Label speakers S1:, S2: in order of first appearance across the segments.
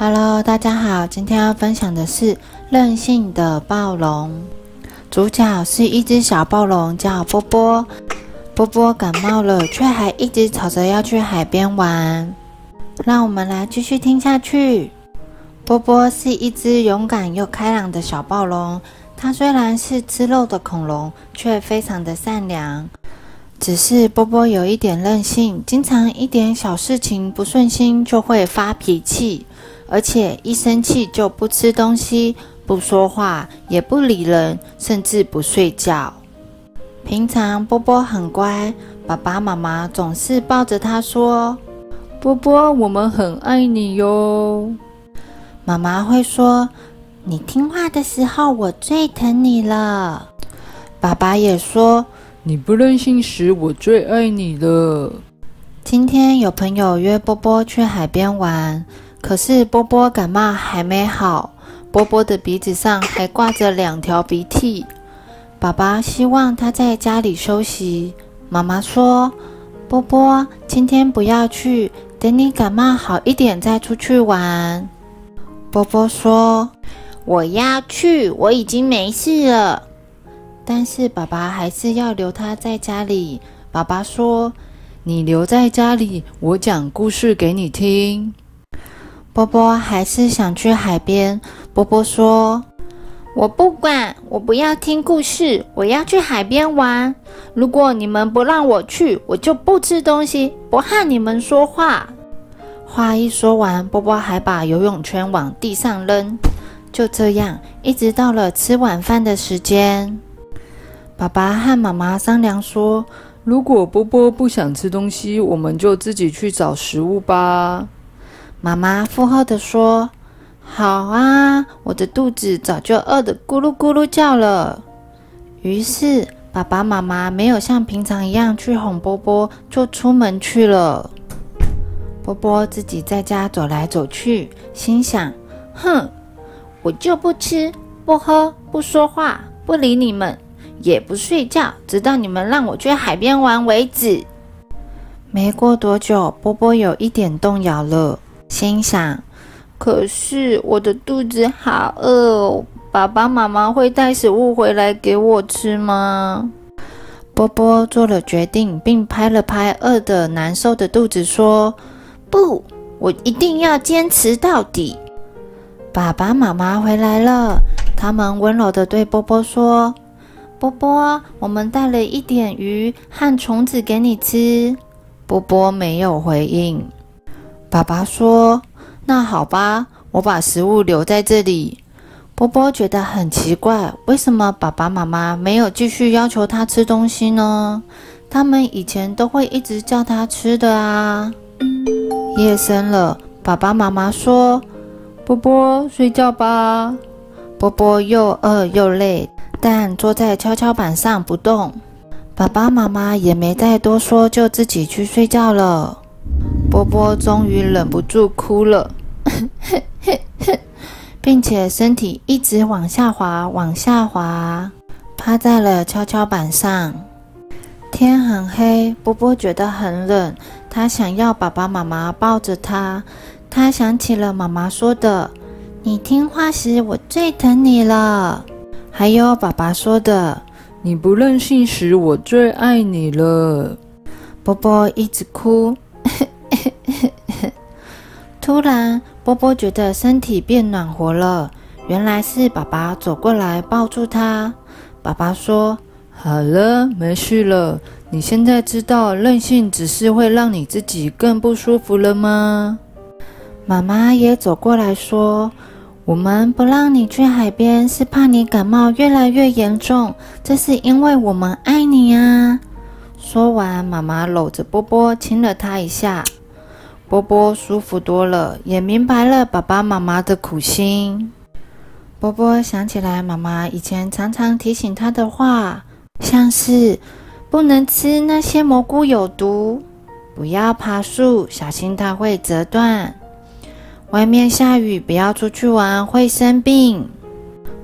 S1: Hello，大家好，今天要分享的是任性的暴龙。主角是一只小暴龙，叫波波。波波感冒了，却还一直吵着要去海边玩。让我们来继续听下去。波波是一只勇敢又开朗的小暴龙。它虽然是吃肉的恐龙，却非常的善良。只是波波有一点任性，经常一点小事情不顺心就会发脾气，而且一生气就不吃东西、不说话、也不理人，甚至不睡觉。平常波波很乖，爸爸妈妈总是抱着他说：“
S2: 波波，我们很爱你哟。”
S1: 妈妈会说：“你听话的时候，我最疼你了。”爸爸也说。
S2: 你不任性时，我最爱你了。
S1: 今天有朋友约波波去海边玩，可是波波感冒还没好，波波的鼻子上还挂着两条鼻涕。爸爸希望他在家里休息。妈妈说：“波波，今天不要去，等你感冒好一点再出去玩。”波波说：“我要去，我已经没事了。”但是爸爸还是要留他在家里。爸爸说：“
S2: 你留在家里，我讲故事给你听。”
S1: 波波还是想去海边。波波说：“我不管，我不要听故事，我要去海边玩。如果你们不让我去，我就不吃东西，不和你们说话。”话一说完，波波还把游泳圈往地上扔。就这样，一直到了吃晚饭的时间。爸爸和妈妈商量说：“
S2: 如果波波不想吃东西，我们就自己去找食物吧。”
S1: 妈妈附和的说：“好啊，我的肚子早就饿得咕噜咕噜叫了。”于是爸爸妈妈没有像平常一样去哄波波，就出门去了。波波自己在家走来走去，心想：“哼，我就不吃、不喝、不说话、不理你们。”也不睡觉，直到你们让我去海边玩为止。没过多久，波波有一点动摇了，心想：可是我的肚子好饿哦，爸爸妈妈会带食物回来给我吃吗？波波做了决定，并拍了拍饿得难受的肚子，说：“不，我一定要坚持到底。”爸爸妈妈回来了，他们温柔地对波波说。波波，我们带了一点鱼和虫子给你吃。波波没有回应。爸爸说：“那好吧，我把食物留在这里。”波波觉得很奇怪，为什么爸爸妈妈没有继续要求他吃东西呢？他们以前都会一直叫他吃的啊。夜深了，爸爸妈妈说：“
S2: 波波，睡觉吧。”
S1: 波波又饿又累。但坐在跷跷板上不动，爸爸妈妈也没再多说，就自己去睡觉了。波波终于忍不住哭了，并且身体一直往下滑，往下滑，趴在了跷跷板上。天很黑，波波觉得很冷，他想要爸爸妈妈抱着他。他想起了妈妈说的：“你听话时，我最疼你了。”还有爸爸说的：“
S2: 你不任性时，我最爱你了。”
S1: 波波一直哭。突然，波波觉得身体变暖和了。原来是爸爸走过来抱住他。爸爸说：“
S2: 好了，没事了。你现在知道任性只是会让你自己更不舒服了吗？”
S1: 妈妈也走过来说。我们不让你去海边，是怕你感冒越来越严重。这是因为我们爱你啊！说完，妈妈搂着波波亲了他一下，波波舒服多了，也明白了爸爸妈妈的苦心。波波想起来妈妈以前常常提醒他的话，像是不能吃那些蘑菇有毒，不要爬树，小心它会折断。外面下雨，不要出去玩，会生病。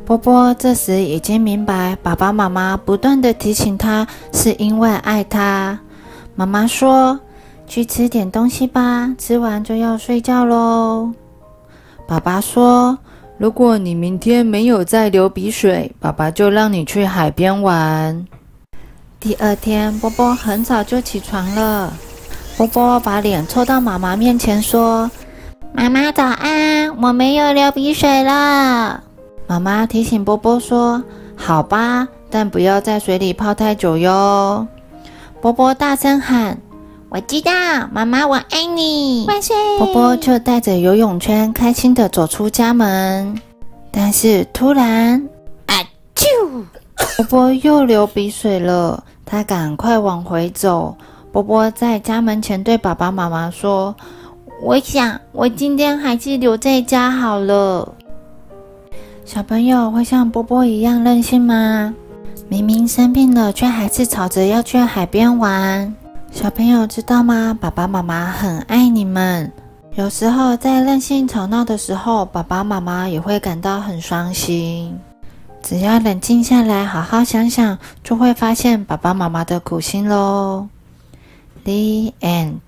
S1: 波波这时已经明白，爸爸妈妈不断的提醒他，是因为爱他。妈妈说：“去吃点东西吧，吃完就要睡觉喽。”爸爸说：“
S2: 如果你明天没有再流鼻水，爸爸就让你去海边玩。”
S1: 第二天，波波很早就起床了。波波把脸凑到妈妈面前说：“妈妈早安，我没有流鼻水了。”妈妈提醒波波说：“好吧，但不要在水里泡太久哟。”波波大声喊：“我知道，妈妈，我爱你，万岁！”波波就带着游泳圈，开心的走出家门。但是突然，啊啾！波波又流鼻水了。他赶快往回走。波波在家门前对爸爸妈妈说：“我想，我今天还是留在家好了。”小朋友会像波波一样任性吗？明明生病了，却还是吵着要去海边玩。小朋友知道吗？爸爸妈妈很爱你们。有时候在任性吵闹的时候，爸爸妈妈也会感到很伤心。只要冷静下来，好好想想，就会发现爸爸妈妈的苦心喽。The end.